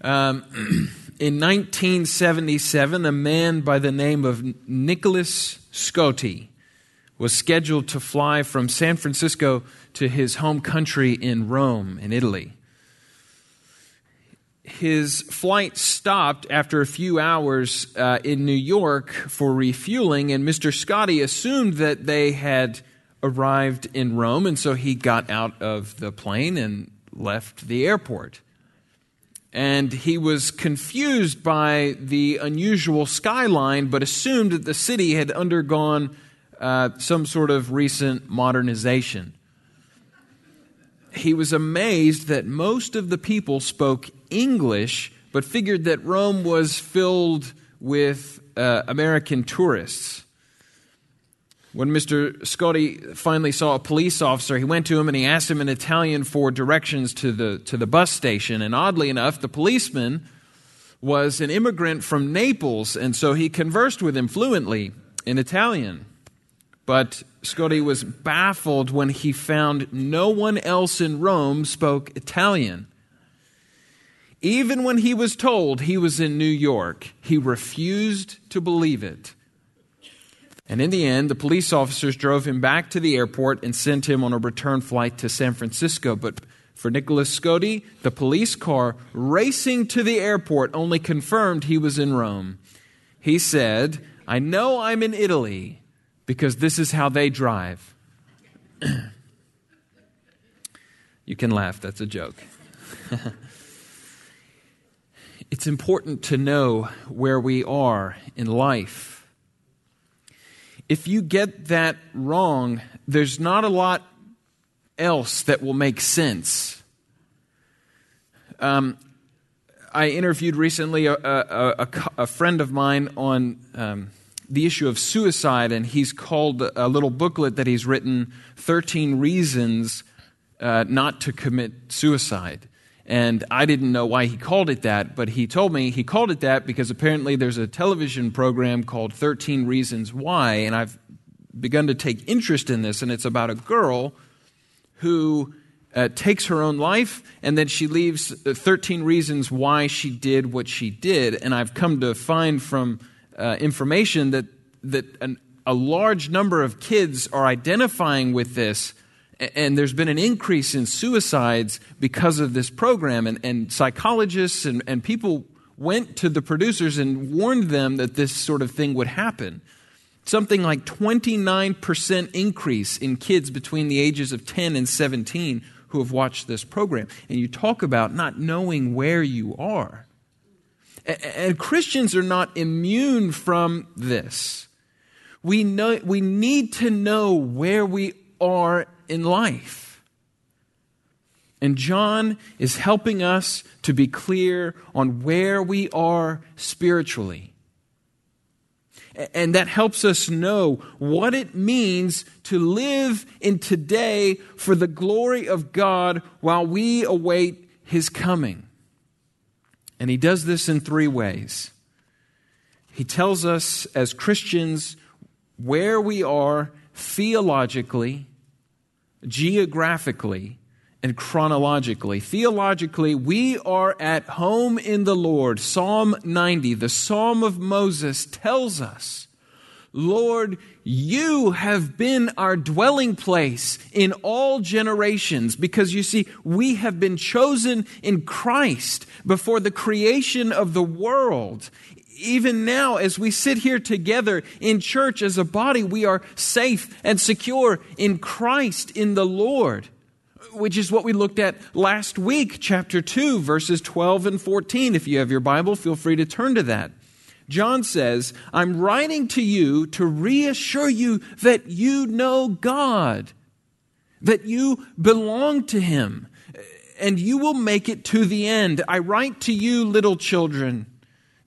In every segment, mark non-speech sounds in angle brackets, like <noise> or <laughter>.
Um, <clears throat> in 1977, a man by the name of Nicholas Scotti was scheduled to fly from San Francisco to his home country in Rome, in Italy. His flight stopped after a few hours uh, in New York for refueling, and Mr. Scotti assumed that they had arrived in Rome, and so he got out of the plane and left the airport. And he was confused by the unusual skyline, but assumed that the city had undergone uh, some sort of recent modernization. He was amazed that most of the people spoke English, but figured that Rome was filled with uh, American tourists. When Mr. Scotti finally saw a police officer, he went to him and he asked him in Italian for directions to the, to the bus station. And oddly enough, the policeman was an immigrant from Naples, and so he conversed with him fluently in Italian. But Scotti was baffled when he found no one else in Rome spoke Italian. Even when he was told he was in New York, he refused to believe it. And in the end, the police officers drove him back to the airport and sent him on a return flight to San Francisco. But for Nicholas Scotti, the police car racing to the airport only confirmed he was in Rome. He said, I know I'm in Italy because this is how they drive. <clears throat> you can laugh, that's a joke. <laughs> it's important to know where we are in life if you get that wrong, there's not a lot else that will make sense. Um, I interviewed recently a, a, a, a, friend of mine on um, the issue of suicide, and he's called a little booklet that he's written 13 Reasons uh, Not to Commit Suicide. And I didn't know why he called it that, but he told me he called it that because apparently there's a television program called 13 Reasons Why, and I've begun to take interest in this, and it's about a girl who uh, takes her own life and then she leaves uh, 13 reasons why she did what she did. And I've come to find from uh, information that, that an, a large number of kids are identifying with this and there's been an increase in suicides because of this program. And, and psychologists and, and people went to the producers and warned them that this sort of thing would happen. Something like 29% increase in kids between the ages of 10 and 17 who have watched this program. And you talk about not knowing where you are. And Christians are not immune from this. We, know, we need to know where we are in life. And John is helping us to be clear on where we are spiritually. And that helps us know what it means to live in today for the glory of God while we await his coming. And he does this in three ways. He tells us as Christians where we are theologically, geographically and chronologically. Theologically, we are at home in the Lord. Psalm 90, the Psalm of Moses, tells us, Lord, you have been our dwelling place in all generations because you see, we have been chosen in Christ before the creation of the world even now, as we sit here together in church as a body, we are safe and secure in Christ, in the Lord, which is what we looked at last week, chapter 2, verses 12 and 14. If you have your Bible, feel free to turn to that. John says, I'm writing to you to reassure you that you know God, that you belong to Him, and you will make it to the end. I write to you, little children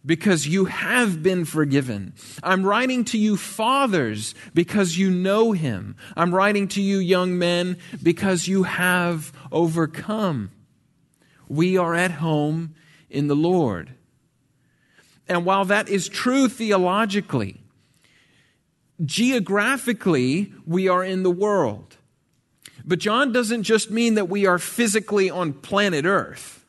because you have been forgiven. I'm writing to you, fathers, because you know him. I'm writing to you, young men, because you have overcome. We are at home in the Lord. And while that is true theologically, geographically, we are in the world. But John doesn't just mean that we are physically on planet Earth.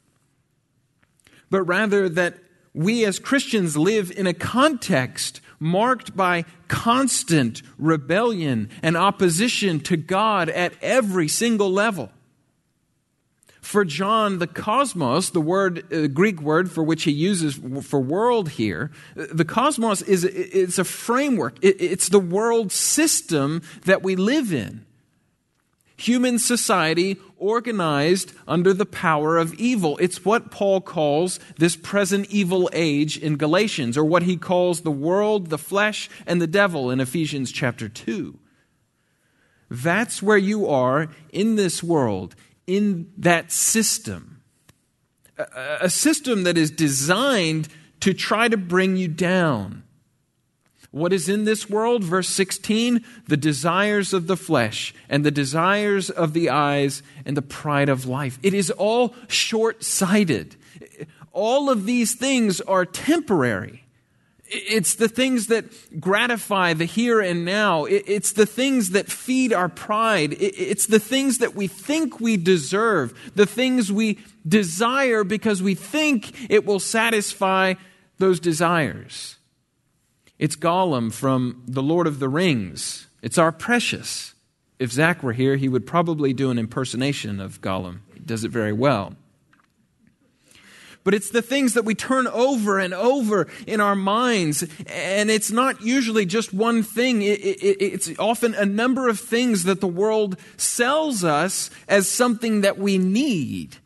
but rather that we as Christians live in a context marked by constant rebellion and opposition to God at every single level. For John, the cosmos, the word, uh, Greek word for which he uses for world here, the cosmos is it's a framework. It, it's the world system that we live in. Human society organized under the power of evil. It's what Paul calls this present evil age in Galatians, or what he calls the world, the flesh, and the devil in Ephesians chapter 2. That's where you are in this world in that system. A, system that is designed to try to bring you down. What is in this world? Verse 16 the desires of the flesh, and the desires of the eyes, and the pride of life. It is all short sighted. All of these things are temporary. It's the things that gratify the here and now. It's the things that feed our pride. It's the things that we think we deserve, the things we desire because we think it will satisfy those desires. It's Gollum from The Lord of the Rings. It's our precious. If Zach were here, he would probably do an impersonation of Gollum. He does it very well but it's the things that we turn over and over in our minds. And it's not usually just one thing, it, it, it's often a number of things that the world sells us as something that we need.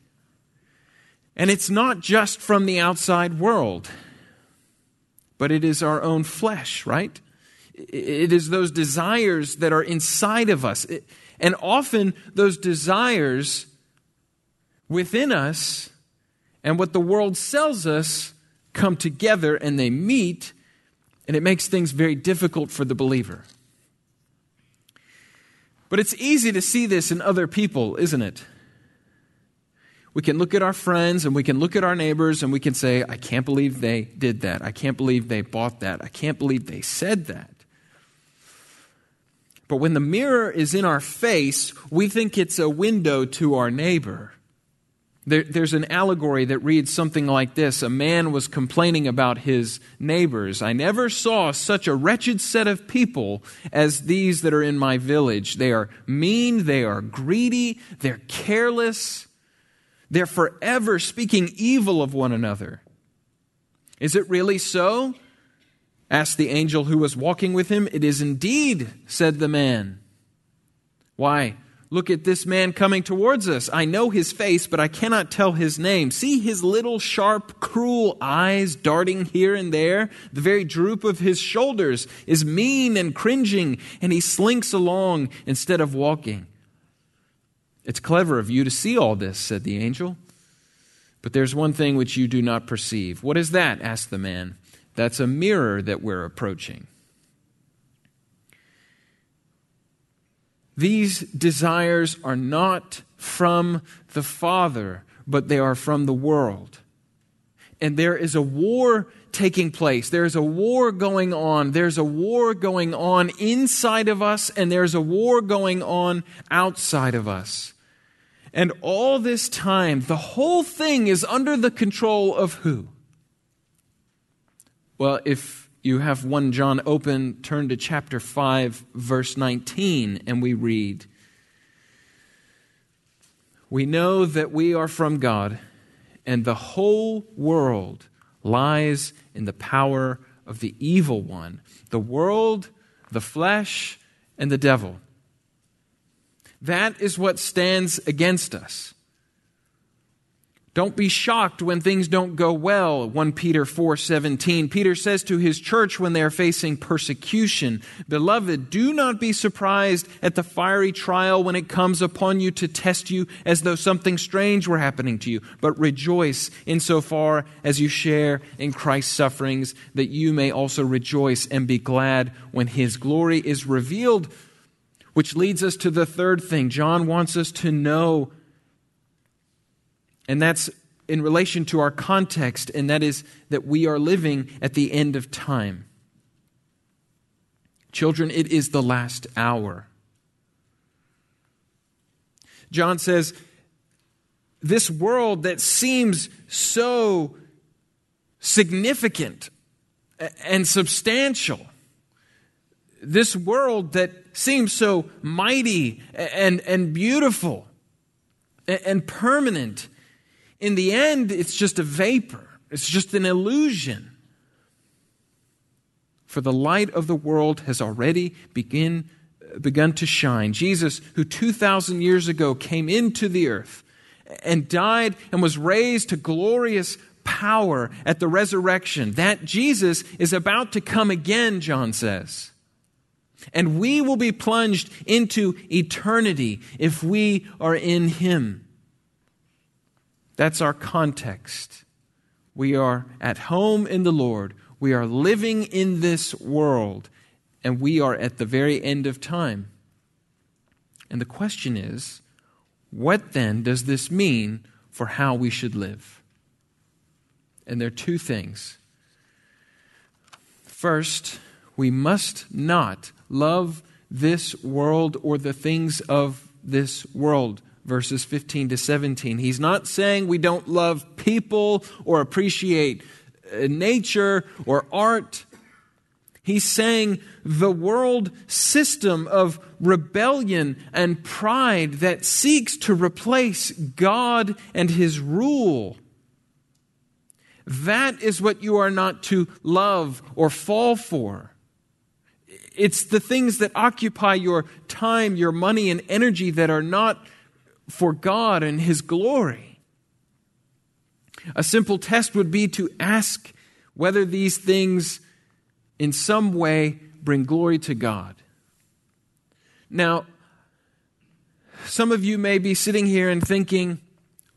And it's not just from the outside world, but it is our own flesh, right? It is those desires that are inside of us. And often those desires within us and what the world sells us come together and they meet, and it makes things very difficult for the believer. But it's easy to see this in other people, isn't it? We can look at our friends and we can look at our neighbors and we can say, I can't believe they did that. I can't believe they bought that. I can't believe they said that. But when the mirror is in our face, we think it's a window to our neighbor. There, there's an allegory that reads something like this A man was complaining about his neighbors. I never saw such a wretched set of people as these that are in my village. They are mean, they are greedy, they're careless, they're forever speaking evil of one another. Is it really so? asked the angel who was walking with him. It is indeed, said the man. Why? Look at this man coming towards us. I know his face, but I cannot tell his name. See his little sharp, cruel eyes darting here and there. The very droop of his shoulders is mean and cringing, and he slinks along instead of walking. It's clever of you to see all this, said the angel. But there's one thing which you do not perceive. What is that? asked the man. That's a mirror that we're approaching. These desires are not from the Father, but they are from the world. And there is a war taking place. There's a war going on. There's a war going on inside of us, and there's a war going on outside of us. And all this time, the whole thing is under the control of who? Well, if you have 1 John open, turn to chapter 5, verse 19, and we read We know that we are from God, and the whole world lies in the power of the evil one the world, the flesh, and the devil. That is what stands against us. Don't be shocked when things don't go well. 1 Peter 4:17. Peter says to his church when they are facing persecution, "Beloved, do not be surprised at the fiery trial when it comes upon you to test you as though something strange were happening to you, but rejoice insofar as you share in Christ's sufferings, that you may also rejoice and be glad when his glory is revealed." Which leads us to the third thing. John wants us to know and that's in relation to our context, and that is that we are living at the end of time. Children, it is the last hour. John says, This world that seems so significant and substantial. This world that seems so mighty and, and beautiful and permanent, in the end, it's just a vapor, it's just an illusion. For the light of the world has already begin, uh, begun to shine. Jesus, who 2,000 years ago came into the earth and died and was raised to glorious power at the resurrection. That Jesus is about to come again, John says. And we will be plunged into eternity if we are in Him. That's our context. We are at home in the Lord. We are living in this world. And we are at the very end of time. And the question is what then does this mean for how we should live? And there are two things. First, we must not love this world or the things of this world. Verses 15 to 17. He's not saying we don't love people or appreciate uh, nature or art. He's saying the world system of rebellion and pride that seeks to replace God and His rule. That is what you are not to love or fall for. It's the things that occupy your time, your money, and energy that are not for God and His glory. A simple test would be to ask whether these things in some way bring glory to God. Now, some of you may be sitting here and thinking,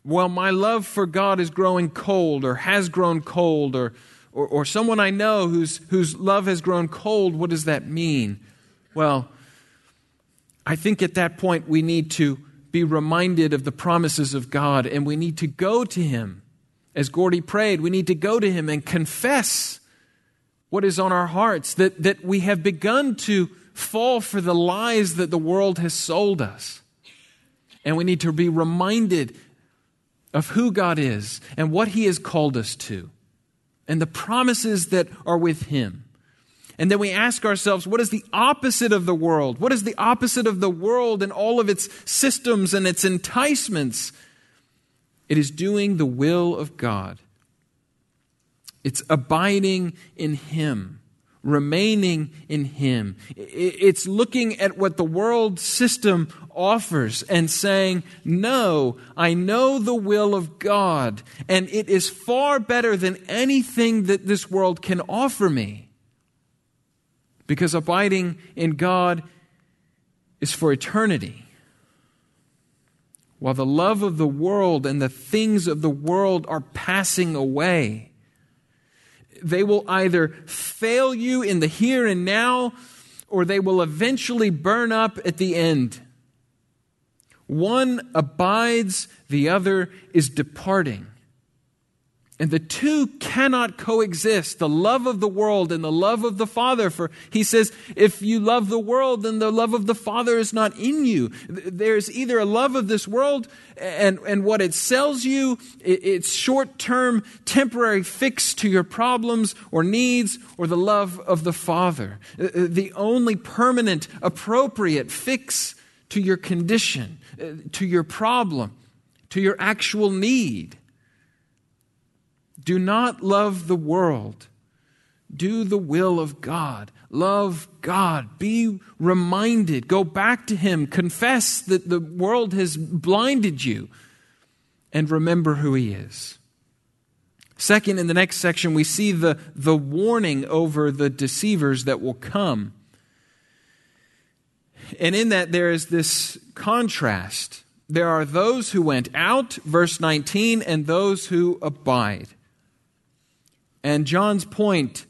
well, my love for God is growing cold or has grown cold, or, or, or someone I know whose, whose love has grown cold, what does that mean? Well, I think at that point we need to be reminded of the promises of God and we need to go to Him. As Gordy prayed, we need to go to Him and confess what is on our hearts, that, that we have begun to fall for the lies that the world has sold us. And we need to be reminded of who God is and what He has called us to and the promises that are with Him. And then we ask ourselves, what is the opposite of the world? What is the opposite of the world and all of its systems and its enticements? It is doing the will of God. It's abiding in Him, remaining in Him. It's looking at what the world system offers and saying, No, I know the will of God, and it is far better than anything that this world can offer me. Because abiding in God is for eternity. While the love of the world and the things of the world are passing away they will either fail you in the here and now, or they will eventually burn up at the end. One abides, the other is departing. And the two cannot coexist the love of the world and the love of the Father. For he says, if you love the world, then the love of the Father is not in you. There's either a love of this world and, and what it sells you, it's short term, temporary fix to your problems or needs, or the love of the Father. Uh, uh, the only permanent, appropriate fix to your condition, uh, to your problem, to your actual need do not love the world. Do the will of God. Love God. Be reminded. Go back to Him. Confess that the world has blinded you. And remember who He is. Second, in the next section, we see the, the warning over the deceivers that will come. And in that, there is this contrast. There are those who went out, verse 19, and those who abide. And John's point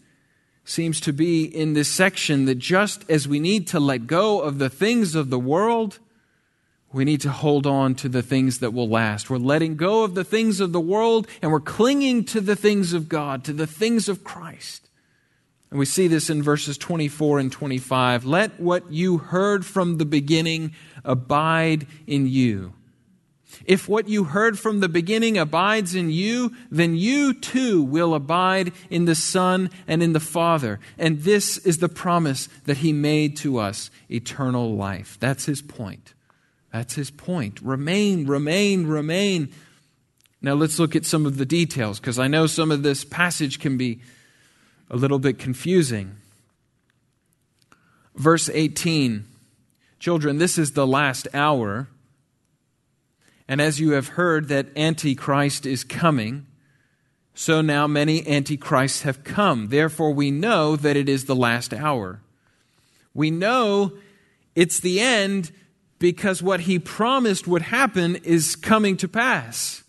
seems to be in this section that just as we need to let go of the things of the world, we need to hold on to the things that will last. We're letting go of the things of the world and we're clinging to the things of God, to the things of Christ. And we see this in verses 24 and 25. Let what you heard from the beginning abide in you. If what you heard from the beginning abides in you, then you too will abide in the Son and in the Father. And this is the promise that He made to us eternal life. That's His point. That's His point. Remain, remain, remain. Now let's look at some of the details because I know some of this passage can be a little bit confusing. Verse 18 Children, this is the last hour. And as you have heard that Antichrist is coming, so now many Antichrists have come. Therefore, we know that it is the last hour. We know it's the end because what he promised would happen is coming to pass.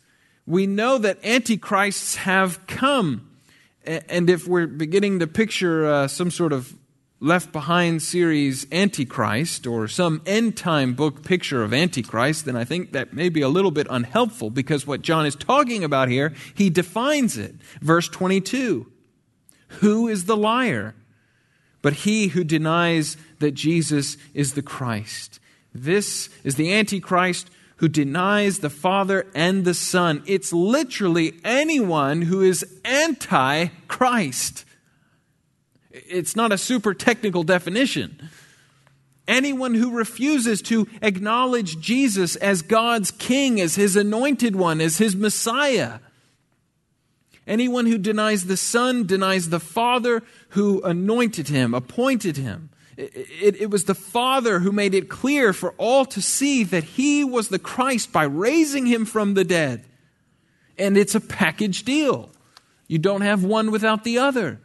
We know that Antichrists have come. And if we're beginning to picture uh, some sort of Left Behind series Antichrist or some end time book picture of Antichrist, then I think that may be a little bit unhelpful because what John is talking about here, he defines it. Verse 22 Who is the liar? But he who denies that Jesus is the Christ. This is the Antichrist who denies the Father and the Son. It's literally anyone who is anti Christ. It's not a super technical definition. Anyone who refuses to acknowledge Jesus as God's king, as his anointed one, as his Messiah. Anyone who denies the Son denies the Father who anointed him, appointed him. It, it, it, was the Father who made it clear for all to see that he was the Christ by raising him from the dead. And it's a package deal. You don't have one without the other.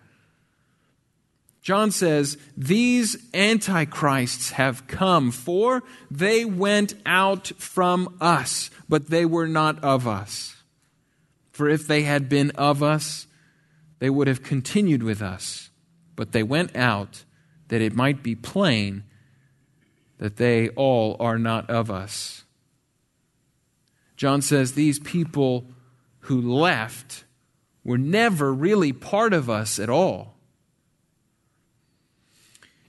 John says, These antichrists have come, for they went out from us, but they were not of us. For if they had been of us, they would have continued with us. But they went out that it might be plain that they all are not of us. John says, These people who left were never really part of us at all.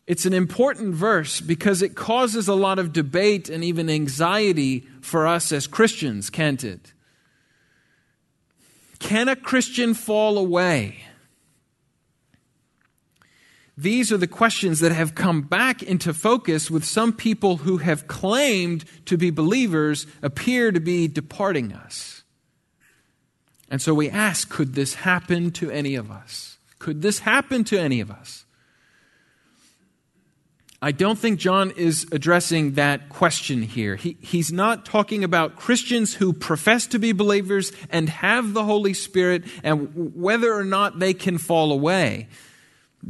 It's an important verse because it causes a lot of debate and even anxiety for us as Christians, can't it? Can a Christian fall away? These are the questions that have come back into focus with some people who have claimed to be believers appear to be departing us. And so we ask could this happen to any of us? Could this happen to any of us? I don't think John is addressing that question here. He, he's not talking about Christians who profess to be believers and have the Holy Spirit and whether or not they can fall away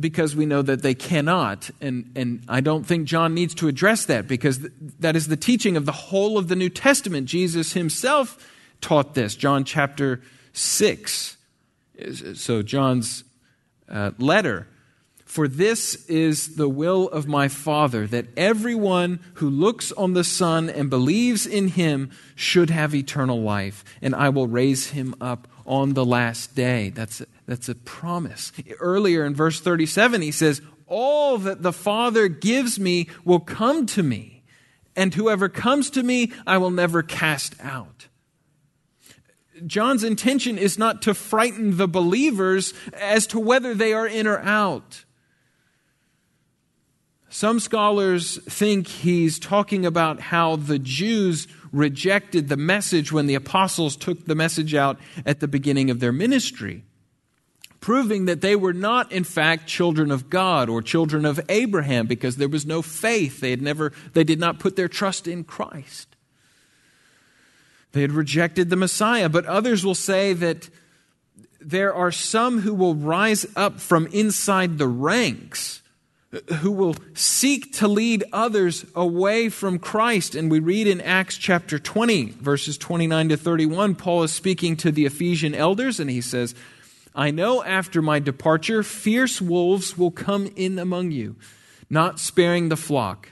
because we know that they cannot. And, and I don't think John needs to address that because th- that is the teaching of the whole of the New Testament. Jesus himself taught this, John chapter 6. So, John's uh, letter for this is the will of my Father, that everyone who looks on the Son and believes in him should have eternal life, and I will raise him up on the last day. That's a, that's a promise. Earlier in verse 37, he says, All that the Father gives me will come to me, and whoever comes to me, I will never cast out. John's intention is not to frighten the believers as to whether they are in or out. Some scholars think he's talking about how the Jews rejected the message when the apostles took the message out at the beginning of their ministry, proving that they were not, in fact, children of God or children of Abraham because there was no faith. They, had never, they did not put their trust in Christ. They had rejected the Messiah. But others will say that there are some who will rise up from inside the ranks who will seek to lead others away from Christ. And we read in Acts chapter 20, verses 29 to 31, Paul is speaking to the Ephesian elders, and he says, I know after my departure, fierce wolves will come in among you, not sparing the flock.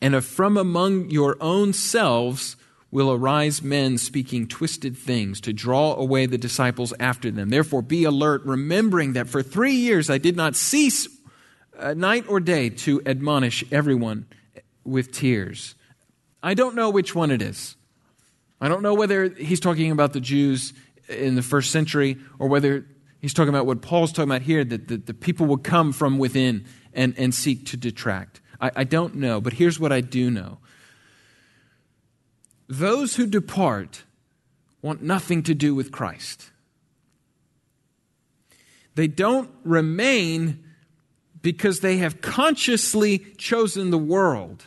And from among your own selves will arise men speaking twisted things to draw away the disciples after them. Therefore, be alert, remembering that for three years I did not cease Uh, night or day to admonish everyone with tears. I don't know which one it is. I don't know whether he's talking about the Jews in the first century or whether he's talking about what Paul's talking about here that the, the people would come from within and, and seek to detract. I, I don't know, but here's what I do know those who depart want nothing to do with Christ. They don't remain because they have consciously chosen the world.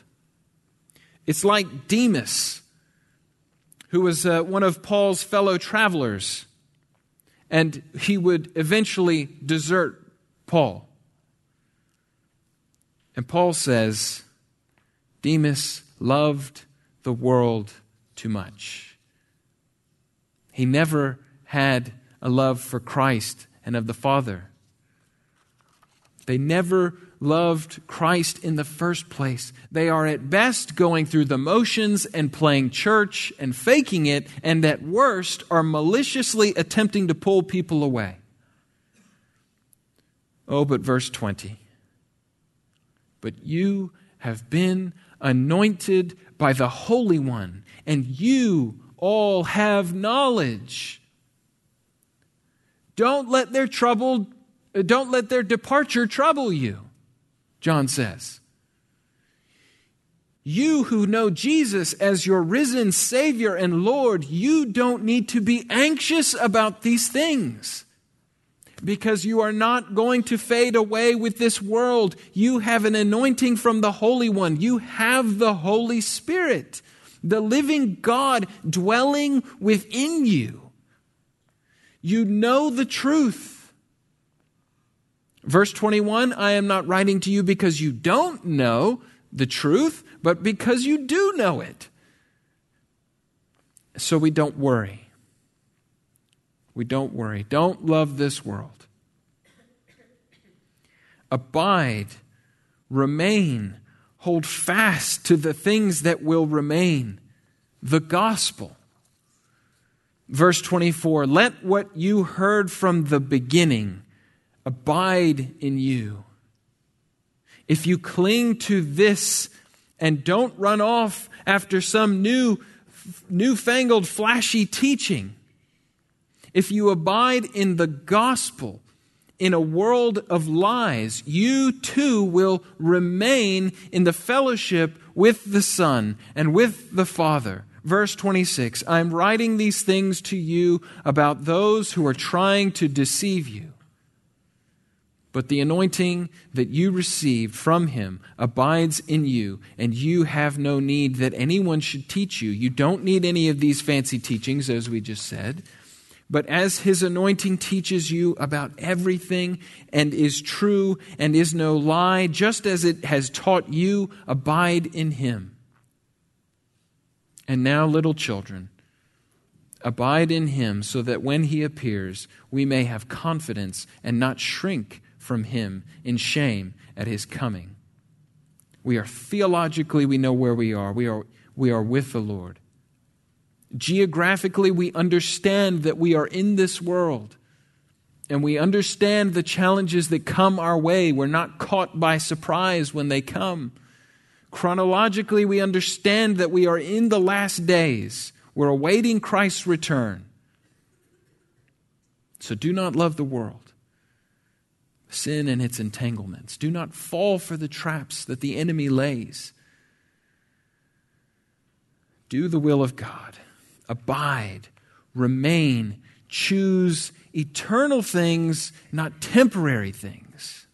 It's like Demas, who was uh, one of Paul's fellow travelers, and he would eventually desert Paul. And Paul says, Demas loved the world too much. He never had a love for Christ and of the Father. They never loved Christ in the first place. They are at best going through the motions and playing church and faking it, and at worst are maliciously attempting to pull people away. Oh, but verse 20. But you have been anointed by the Holy One, and you all have knowledge. Don't let their trouble, don't let their departure trouble you, John says. You who know Jesus as your risen Savior and Lord, you don't need to be anxious about these things because you are not going to fade away with this world. You have an anointing from the Holy One. You have the Holy Spirit, the living God dwelling within you. You know the truth. Verse 21 I am not writing to you because you don't know the truth, but because you do know it. So we don't worry. We don't worry. Don't love this world. Abide, remain, hold fast to the things that will remain the gospel. Verse 24 Let what you heard from the beginning abide in you. If you cling to this and don't run off after some new, newfangled, flashy teaching, if you abide in the gospel in a world of lies, you too will remain in the fellowship with the Son and with the Father. Verse 26 I'm writing these things to you about those who are trying to deceive you. But the anointing that you received from him abides in you, and you have no need that anyone should teach you. You don't need any of these fancy teachings, as we just said. But as his anointing teaches you about everything and is true and is no lie, just as it has taught you, abide in him. And now, little children, abide in him so that when he appears, we may have confidence and not shrink from him in shame at his coming. We are theologically, we know where we are. We are, we are with the Lord. Geographically, we understand that we are in this world and we understand the challenges that come our way. We're not caught by surprise when they come. Chronologically, we understand that we are in the last days. We're awaiting Christ's return. So do not love the world, sin and its entanglements. Do not fall for the traps that the enemy lays. Do the will of God abide, remain, choose eternal things, not temporary things.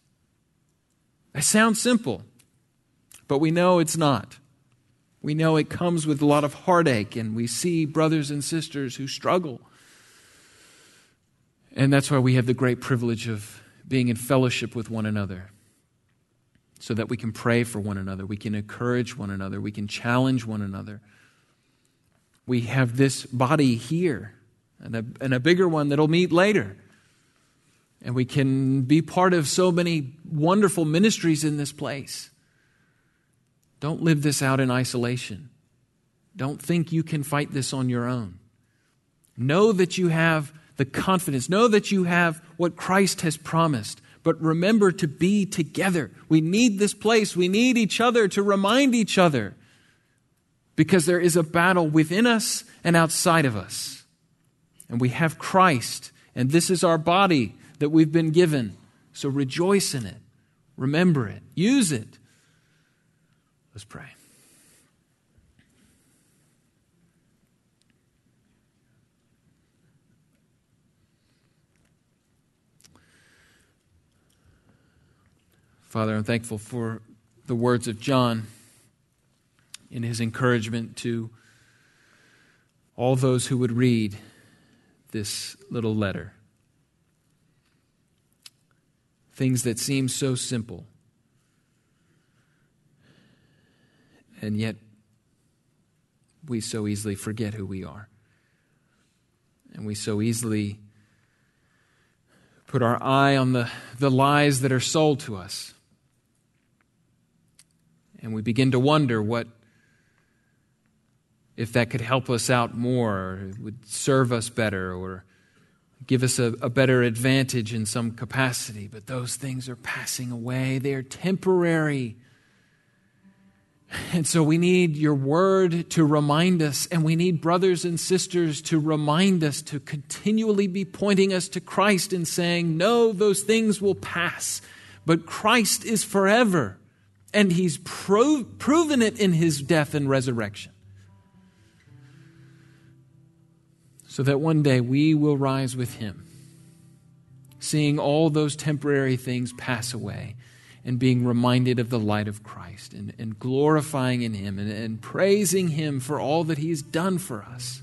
That sounds simple, but we know it's not. We know it comes with a lot of heartache, and we see brothers and sisters who struggle. And that's why we have the great privilege of being in fellowship with one another so that we can pray for one another, we can encourage one another, we can challenge one another we have this body here and a, and a bigger one that'll meet later. And we can be part of so many wonderful ministries in this place. Don't live this out in isolation. Don't think you can fight this on your own. Know that you have the confidence. Know that you have what Christ has promised. But remember to be together. We need this place. We need each other to remind each other because there is a battle within us and outside of us. And we have Christ, and this is our body that we've been given. So rejoice in it, remember it, use it. Let's pray. Father, I'm thankful for the words of John in his encouragement to all those who would read this little letter. Things that seem so simple, and yet we so easily forget who we are. And we so easily put our eye on the, the lies that are sold to us and we begin to wonder what if that could help us out more, or would serve us better, or give us a, a, better advantage in some capacity. But those things are passing away, they are temporary. And so we need your word to remind us, and we need brothers and sisters to remind us to continually be pointing us to Christ and saying, No, those things will pass, but Christ is forever. And he's pro- proven it in his death and resurrection. So that one day we will rise with him, seeing all those temporary things pass away and being reminded of the light of Christ and, and glorifying in him and, and praising him for all that he's done for us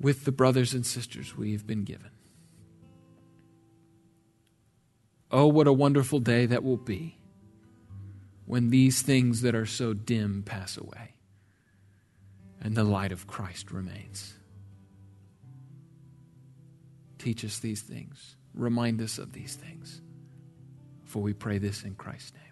with the brothers and sisters we've been given. Oh, what a wonderful day that will be when these things that are so dim pass away and the light of Christ remains. Teach us these things. Remind us of these things. For we pray this in Christ's name.